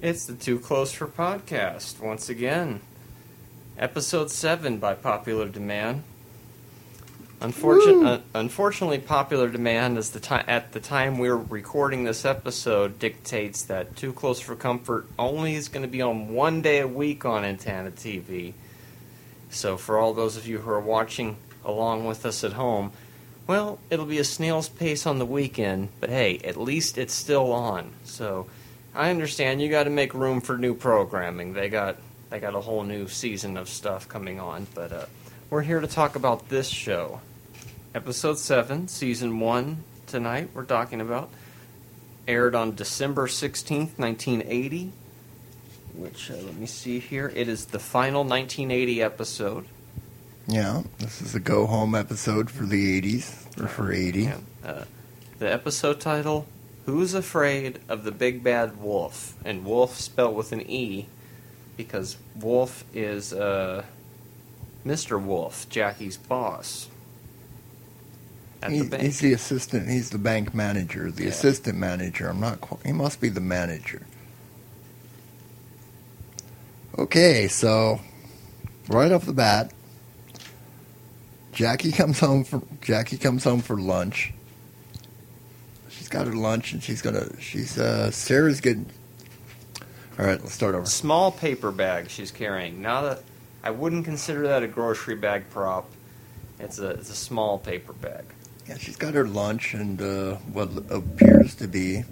It's the Too Close for podcast once again. Episode 7 by popular demand. Unfortun- uh, unfortunately, popular demand is the ti- at the time we're recording this episode dictates that Too Close for Comfort only is going to be on one day a week on Antenna TV. So, for all those of you who are watching along with us at home, well, it'll be a snail's pace on the weekend, but hey, at least it's still on. So, I understand you got to make room for new programming. They got they got a whole new season of stuff coming on, but uh, we're here to talk about this show, episode seven, season one. Tonight we're talking about aired on December sixteenth, nineteen eighty. Which uh, let me see here. It is the final 1980 episode. Yeah, this is a go home episode for the 80s, or for 80. Yeah. Uh, the episode title Who's Afraid of the Big Bad Wolfe? And wolf spelled with an E because Wolfe is uh, Mr. Wolfe, Jackie's boss. At He- the bank. he's the assistant, he's the bank manager, the Yeah. assistant manager. I'm not quite, he must be the manager. Okay, so right off the bat, Jackie comes home for Jackie comes home for lunch. She's got her lunch and she's gonna she's uh Sarah's getting all right, let's start over. Small paper bag she's carrying. Not a, I wouldn't consider that a grocery bag prop. It's a, it's a small paper bag. Yeah, she's got her lunch and uh, what appears to be.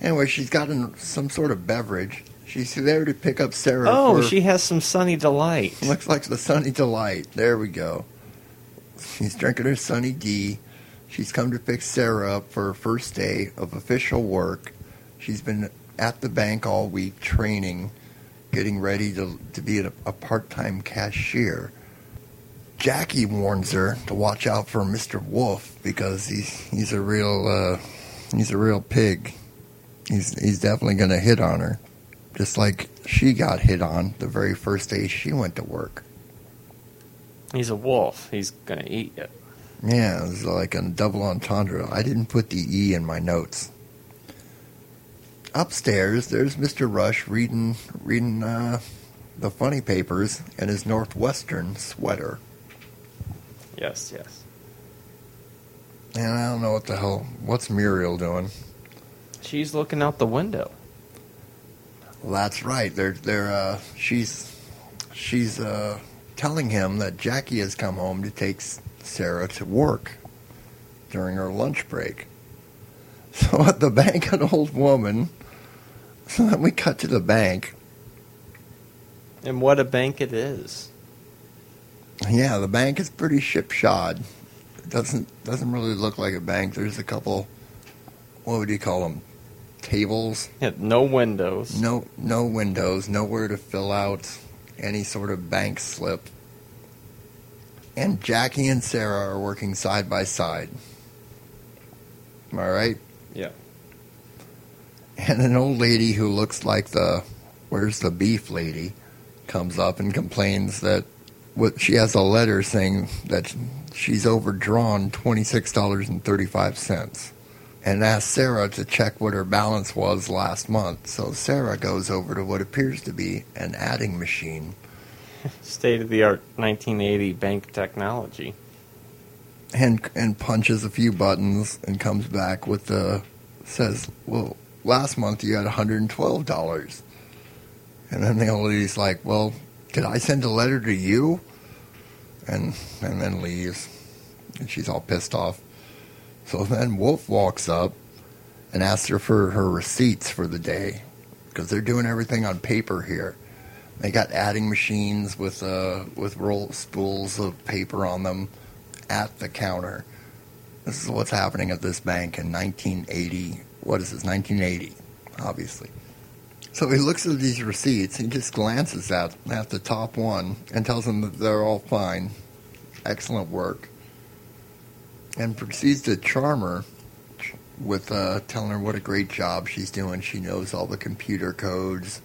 Anyway, she's got an, some sort of beverage. She's there to pick up Sarah. Oh, for, she has some Sunny Delight. looks like the Sunny Delight. There we go. She's drinking her Sunny D. She's come to pick Sarah up for her first day of official work. She's been at the bank all week training, getting ready to to be a, a part-time cashier. Jackie warns her to watch out for Mr. Wolfe because he's he's a real uh, he's a real pig. He's he's definitely going to hit on her, just like she got hit on the very first day she went to work. He's a wolf. He's gonna eat you. Yeah, it was like a double entendre. I didn't put the E in my notes. Upstairs, there's Mr. Rush reading reading uh, the funny papers in his Northwestern sweater. Yes, yes. And I don't know what the hell. What's Muriel doing? She's looking out the window. Well, that's right. They're they're uh, she's she's uh, telling him that Jackie has come home to take Sarah to work during her lunch break. So at the bank, an old woman. So then we cut to the bank. And what a bank it is. Yeah, the bank is pretty shipshod. It doesn't doesn't really look like a bank. There's a couple. What would you call them? Tables. Yeah, no windows. No no windows. Nowhere to fill out any sort of bank slip. And Jackie and Sarah are working side by side. Am I right? Yeah. And an old lady who looks like the where's the beef lady comes up and complains that what she has a letter saying that she's overdrawn twenty six dollars and thirty five cents. And asks Sarah to check what her balance was last month. So Sarah goes over to what appears to be an adding machine State of the art 1980 bank technology. and and punches a few buttons and comes back with the says, "Well, last month you had one hundred and twelve dollars." And then the old lady's like, "Well, did I send a letter to you?" And and then leaves, and she's all pissed off. So then Wolfe walks up and asks her for her receipts for the day because they're doing everything on paper here. They got adding machines with uh with roll spools of paper on them at the counter. This is what's happening at this bank in 1980. What is this? 1980, obviously. So he looks at these receipts. He just glances at at the top one and tells them that they're all fine, excellent work, and proceeds to charm her with uh, telling her what a great job she's doing. She knows all the computer codes.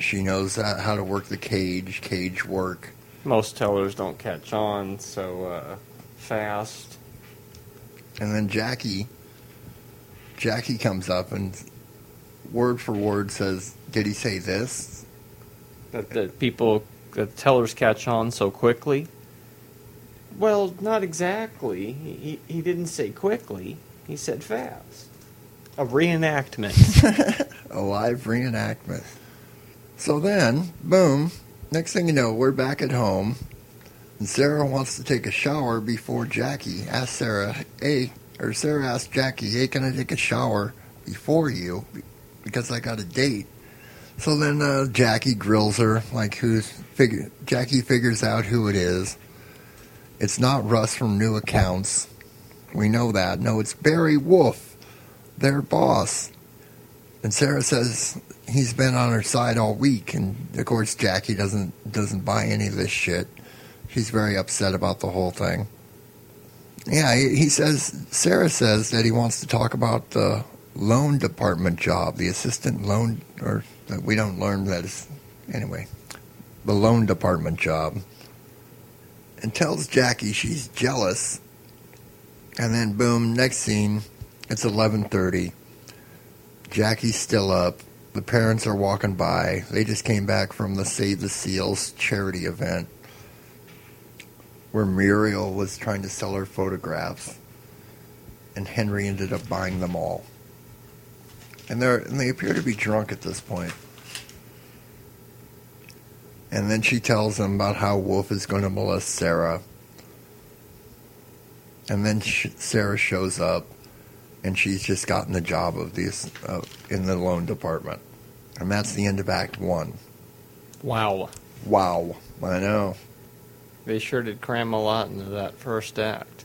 She knows how to work the cage, cage work. Most tellers don't catch on so uh, fast. And then Jackie Jackie comes up and word for word says, "Did he say this?" That, that people, that tellers catch on so quickly. Well, not exactly. He, he didn't say quickly. He said fast. A reenactment. a live reenactment. So then, boom, next thing you know, we're back at home, and Sarah wants to take a shower before Jackie asks Sarah, hey, or Sarah asks Jackie, hey, can I take a shower before you? Because I got a date. So then uh, Jackie grills her, like who's figure. Jackie figures out who it is. It's not Russ from New Accounts. We know that. No, it's Barry Wolfe, their boss. And Sarah says he's been on her side all week, and of course Jackie doesn't doesn't buy any of this shit. She's very upset about the whole thing. Yeah, he, he says Sarah says that he wants to talk about the loan department job, the assistant loan, or we don't learn that anyway, the loan department job, and tells Jackie she's jealous. And then boom, next scene, it's eleven thirty. Jackie's still up. The parents are walking by. They just came back from the Save the Seals charity event where Muriel was trying to sell her photographs, and Henry ended up buying them all. And, and they appear to be drunk at this point. And then she tells them about how Wolfe is going to molest Sarah. And then Sarah shows up and she's just gotten the job of this uh, in the loan department, and that's the end of Act One. Wow! Wow! I know. They sure did cram a lot into that first act.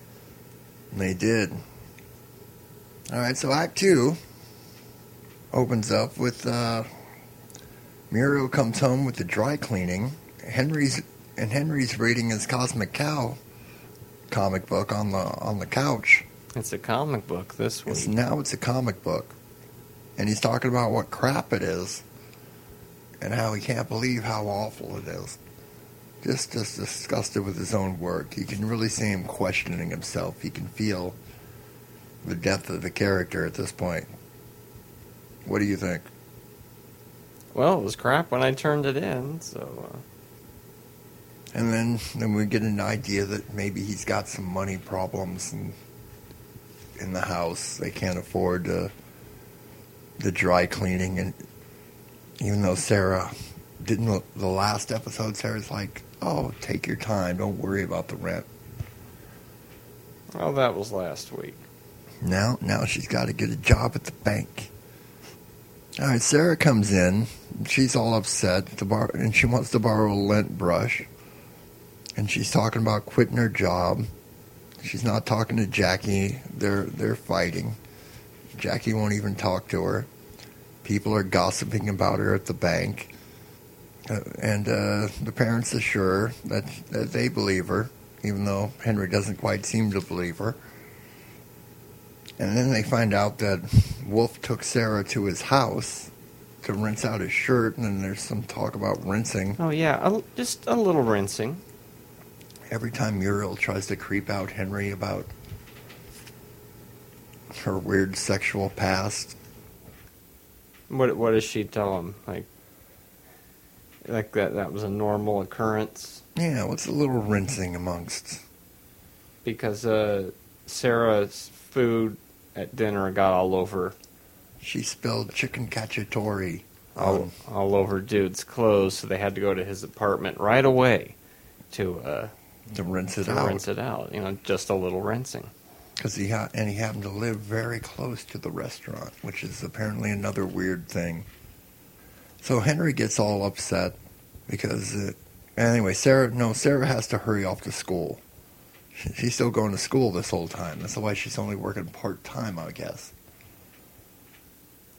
They did. All right, so Act Two opens up with uh, Muriel comes home with the dry cleaning. Henry's and Henry's reading his Cosmic Cow comic book on the on the couch it's a comic book this week. It's, now it's a comic book. And he's talking about what crap it is and how he can't believe how awful it is. Just, just disgusted with his own work. You can really see him questioning himself. You can feel the depth of the character at this point. What do you think? Well, it was crap when I turned it in, so. Uh... And then, then we get an idea that maybe he's got some money problems and in the house. They can't afford uh, the dry cleaning, and even though Sarah didn't the last episode, Sarah's like, "Oh, take your time. Don't worry about the rent." Well, that was last week. Now, now she's got to get a job at the bank. All right, Sarah comes in. She's all upset to bar- and she wants to borrow a lint brush. And she's talking about quitting her job. She's not talking to Jackie. They're they're fighting. Jackie won't even talk to her. People are gossiping about her at the bank. Uh, and uh, the parents assure that, that they believe her, even though Henry doesn't quite seem to believe her. And then they find out that Wolfe took Sarah to his house to rinse out his shirt, and then there's some talk about rinsing. Oh, yeah, just a little rinsing every time Muriel tries to creep out Henry about her weird sexual past. What what does she tell him? Like like that that was a normal occurrence? Yeah, what's a little rinsing amongst? Because uh, Sarah's food at dinner got all over. She spilled chicken cacciatore all, all over dude's clothes, so they had to go to his apartment right away to uh, to rinse it to out. rinse it out. You know, just a little rinsing. Because he ha- and he happened to live very close to the restaurant, which is apparently another weird thing. So Henry gets all upset because it, anyway, Sarah no Sarah has to hurry off to school. She, she's still going to school this whole time. That's why she's only working part time, I guess.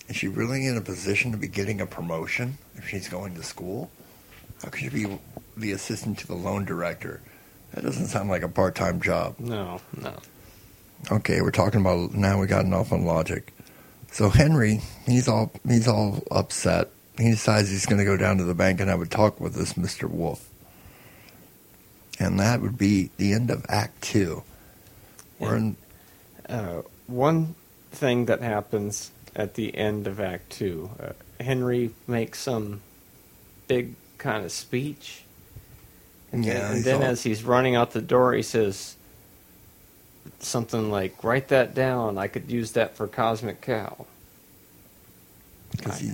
Is she really in a position to be getting a promotion if she's going to school? How could she be the assistant to the loan director? That doesn't sound like a part-time job. No, no. Okay, we're talking about now. We got enough on logic. So Henry, he's all he's all upset. He decides he's going to go down to the bank and have a talk with this Mister Wolfe. And that would be the end of Act Two. We're in. Uh, one thing that happens at the end of Act Two. Uh, Henry makes some big kind of speech, and Yeah, then, and then all- as he's running out the door, he says something like, "Write that down. I could use that for Cosmic Cow." Because he,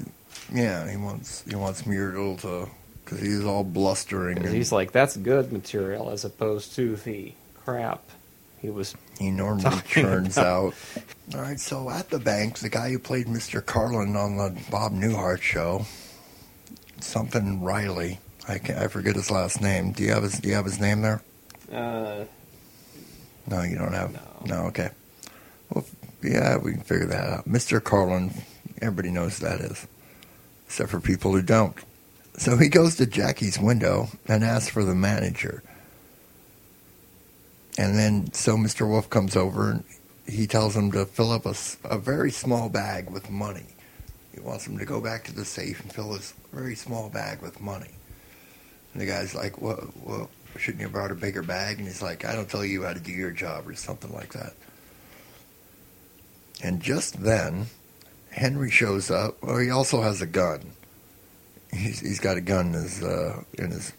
yeah, he wants he wants Muriel to, because he's all blustering. And he's like, "That's good material," as opposed to the crap he was. he normally churns about. out. All right, so at the bank, the guy who played Mr. Carlin on the Bob Newhart show, something Riley. I can I forget his last name. Do you have his Do you have his name there? Uh, No, you don't have. No. No, okay. Well, yeah, we can figure that out. Mr. Carlin, everybody knows who that is, except for people who don't. So he goes to Jackie's window and asks for the manager. And then, so Mr. Wolfe comes over and he tells him to fill up a, a very small bag with money. He wants him to go back to the safe and fill his very small bag with money. And the guy's like, well, well, shouldn't you have brought a bigger bag? And he's like, I don't tell you how to do your job or something like that. And just then, Henry shows up. Well, he also has a gun. He's, he's got a gun in his uh, in his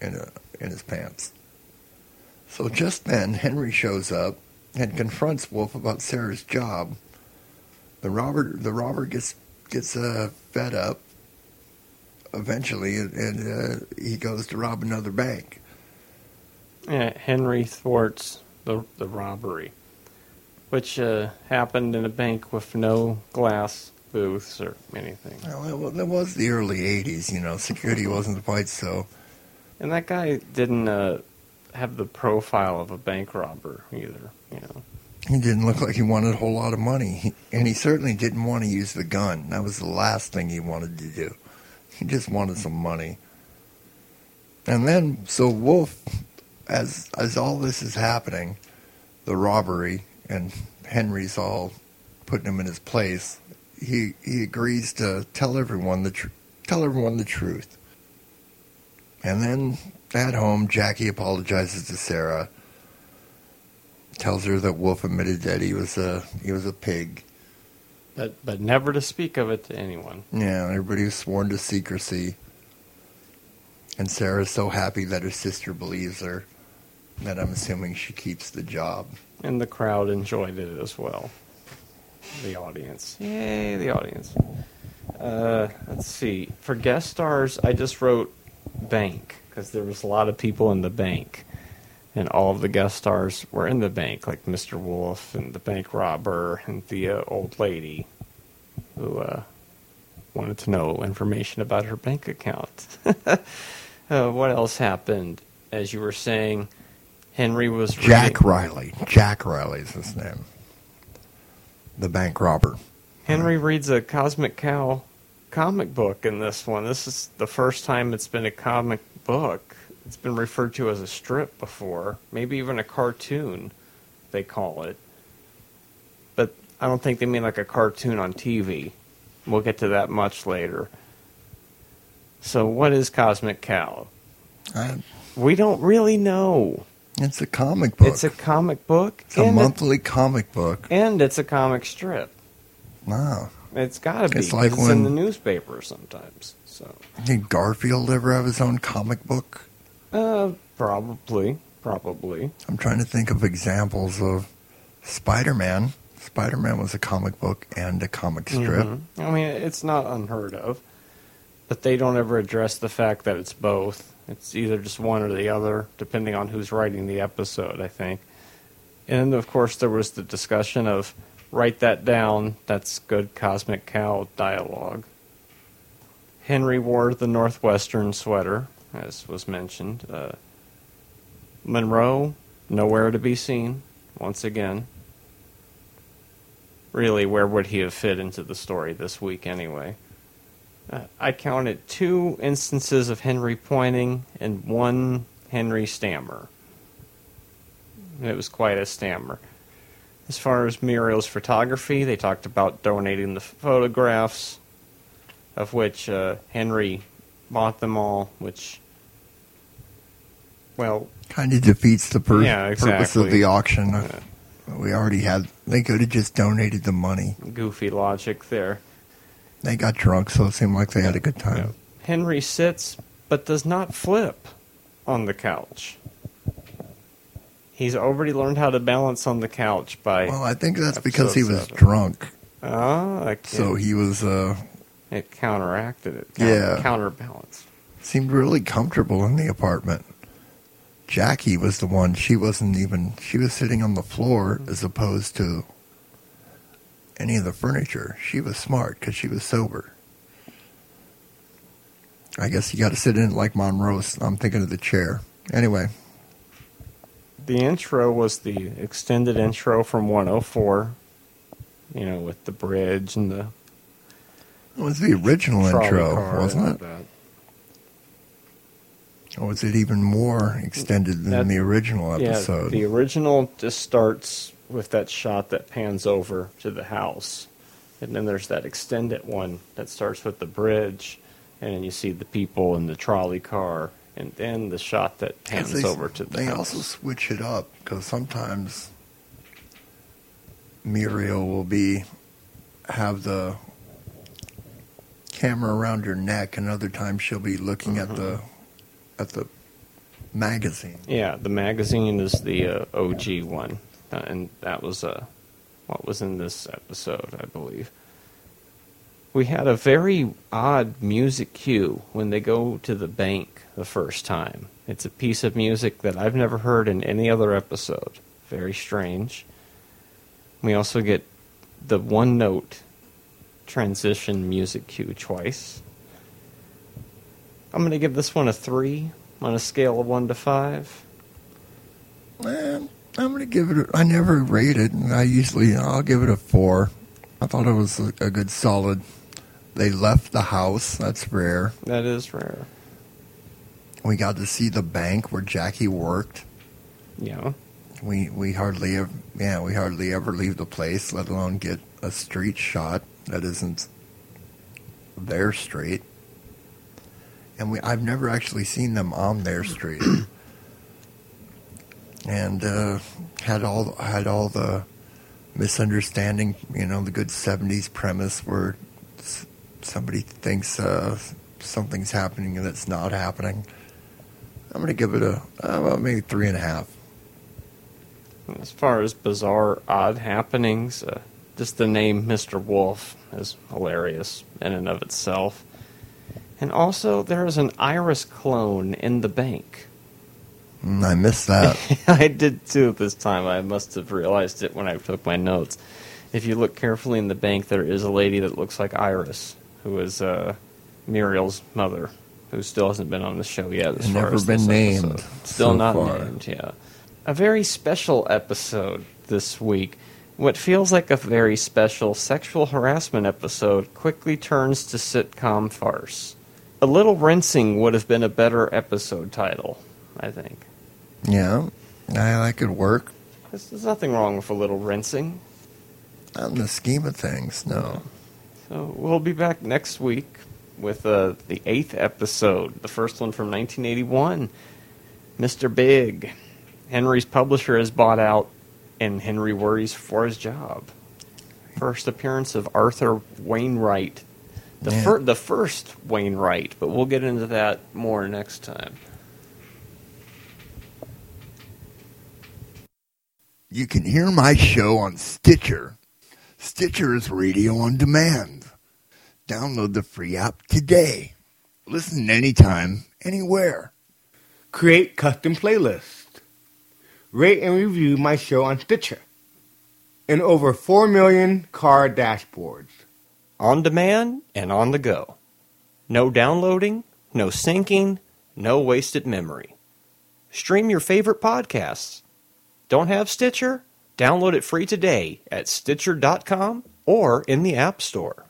in, a, in his pants. So just then, Henry shows up and confronts Wolfe about Sarah's job. The robber the robber gets gets uh, fed up eventually, and, uh, he goes to rob another bank. yeah, Henry thwarts the the robbery, which uh, happened in a bank with no glass booths or anything. Well, it, was the early '80s, you know. Security wasn't quite so. And that guy didn't uh, have the profile of a bank robber either. You know, He didn't look like he wanted a whole lot of money, he, and he certainly didn't want to use the gun. That was the last thing he wanted to do. He just wanted some money. And then, so Wolfe, as as all this is happening, the robbery and Henry's all putting him in his place. He he agrees to tell everyone the tr- tell everyone the truth. And then at home, Jackie apologizes to Sarah tells her that Wolfe admitted that he was a he was a pig. But but never to speak of it to anyone. Yeah, everybody was sworn to secrecy. And Sarah's so happy that her sister believes her that I'm assuming she keeps the job. And the crowd enjoyed it as well. The audience. Yay, the audience. Uh, let's see. For guest stars, I just wrote bank because there was a lot of people in the bank. And all of the guest stars were in the bank, like Mr. Wolfe and the bank robber and the uh, old lady who uh, wanted to know information about her bank account. uh, what else happened? As you were saying, Henry was Jack reading- Riley. Jack Riley's his name. The bank robber. Henry reads a Cosmic Cow comic book in this one. This is the first time it's been a comic book. It's been referred to as a strip before, maybe even a cartoon, they call it. But I don't think they mean like a cartoon on TV. We'll get to that much later. So, what is Cosmic Cow? I, We don't really know. it's a comic book. It's a comic book, It's a and, it- monthly comic book. and it's a comic strip. Wow. It's got to be. It's like it's in when- the newspaper sometimes. So, Did Garfield ever have his own comic book? Uh, probably, probably. I'm trying to think of examples of Spider Man. Spider Man was a comic book and a comic strip. Mhm. I mean, it's not unheard of, but they don't ever address the fact that it's both. It's either just one or the other, depending on who's writing the episode. I think. And of course, there was the discussion of write that down. That's good cosmic cow dialogue. Henry wore the Northwestern sweater, as was mentioned. Uh, Monroe, nowhere to be seen, once again. Really, where would he have fit into the story this week anyway? Uh, I counted two instances of Henry pointing and one Henry stammer. It was quite a stammer. As far as Muriel's photography, they talked about donating the photographs, of which uh, Henry bought them all, which, well, Kind of defeats the pur- Yeah, purpose of the auction. uh, We already had. They could have just donated the money. Goofy logic there. They got drunk, so it seemed like they had a good time. Henry sits but does not flip on the couch. He's already learned how to balance on the couch by. Well, I think that's because he was seven. drunk, Ah, I so he was uh it counteracted it. Counter, Yeah. Counterbalanced. seemed really comfortable in the apartment. Jackie was the one. She wasn't even. She was sitting on the floor as opposed to any of the furniture. She was smart because she was sober. I guess you got to sit in it like Monroe's. I'm thinking of the chair. Anyway, The intro was the extended intro from 104. You know, with the bridge and the it was the original intro, wasn't it? Or was it even more extended than That- the original episode? Yeah, the original just starts with that shot that pans over to the house. And then there's that extended one that starts with the bridge, and then you see the people in the trolley car, and then the shot that pans they, over to the They house. also switch it up because sometimes Muriel will be have the camera around her neck, and other times she'll be looking at the at the magazine. Yeah, the magazine is the uh, OG one, uh, and that was uh, what was in this episode, I believe. We had a very odd music cue when they go to the bank the first time. It's a piece of music that I've never heard in any other episode. Very strange. We also get the one note transition music cue twice. I'm going to give this one a 3 on a scale of 1 to 5. Eh, I'm gonna give it. A, I never rate it, and I usually I'll give it a four. I thought it was a, a good solid. They left the house. That's rare. That is rare. We got to see the bank where Jackie worked. Yeah. We we hardly ever yeah we hardly ever leave the place, let alone get a street shot that isn't their street. And we I've never actually seen them on their street. and uh, had all had all the misunderstanding, you know, the good '70s premise where somebody thinks uh, something's happening and it's not happening. I'm gonna give it a uh, well, maybe three and a half. As far as bizarre, odd happenings, uh, just the name Mr. Wolfe is hilarious in and of itself. And also, there is an iris clone in the bank. Mm, I missed that. I did too this time. I must have realized it when I took my notes. If you look carefully in the bank, there is a lady that looks like Iris, who is uh, Muriel's mother, who still hasn't been on the show yet. As never as been named episode. Still so not far. named. Yeah, a very special episode this week. What feels like a very special sexual harassment episode quickly turns to sitcom farce. A little rinsing would have been a better episode title, I think. yeah, I, that could work. There's, there's nothing wrong with a little rinsing. Not in the scheme of things, no. So we'll be back next week with uh, the eighth episode, the first one from 1981. Mr. Big. Henry's publisher has bought out, and Henry worries for his job. First appearance of Arthur Wainwright. The, Yeah. fir- the first Wainwright, but we'll get into that more next time. You can hear my show on Stitcher. Stitcher is radio on demand. Download the free app today. Listen anytime, anywhere. Create custom playlists. Rate and review my show on Stitcher. And over 4 million car dashboards. On demand and on the go. No downloading, no syncing, no wasted memory. Stream your favorite podcasts. Don't have Stitcher? Download it free today at Stitcher.com or in the App Store.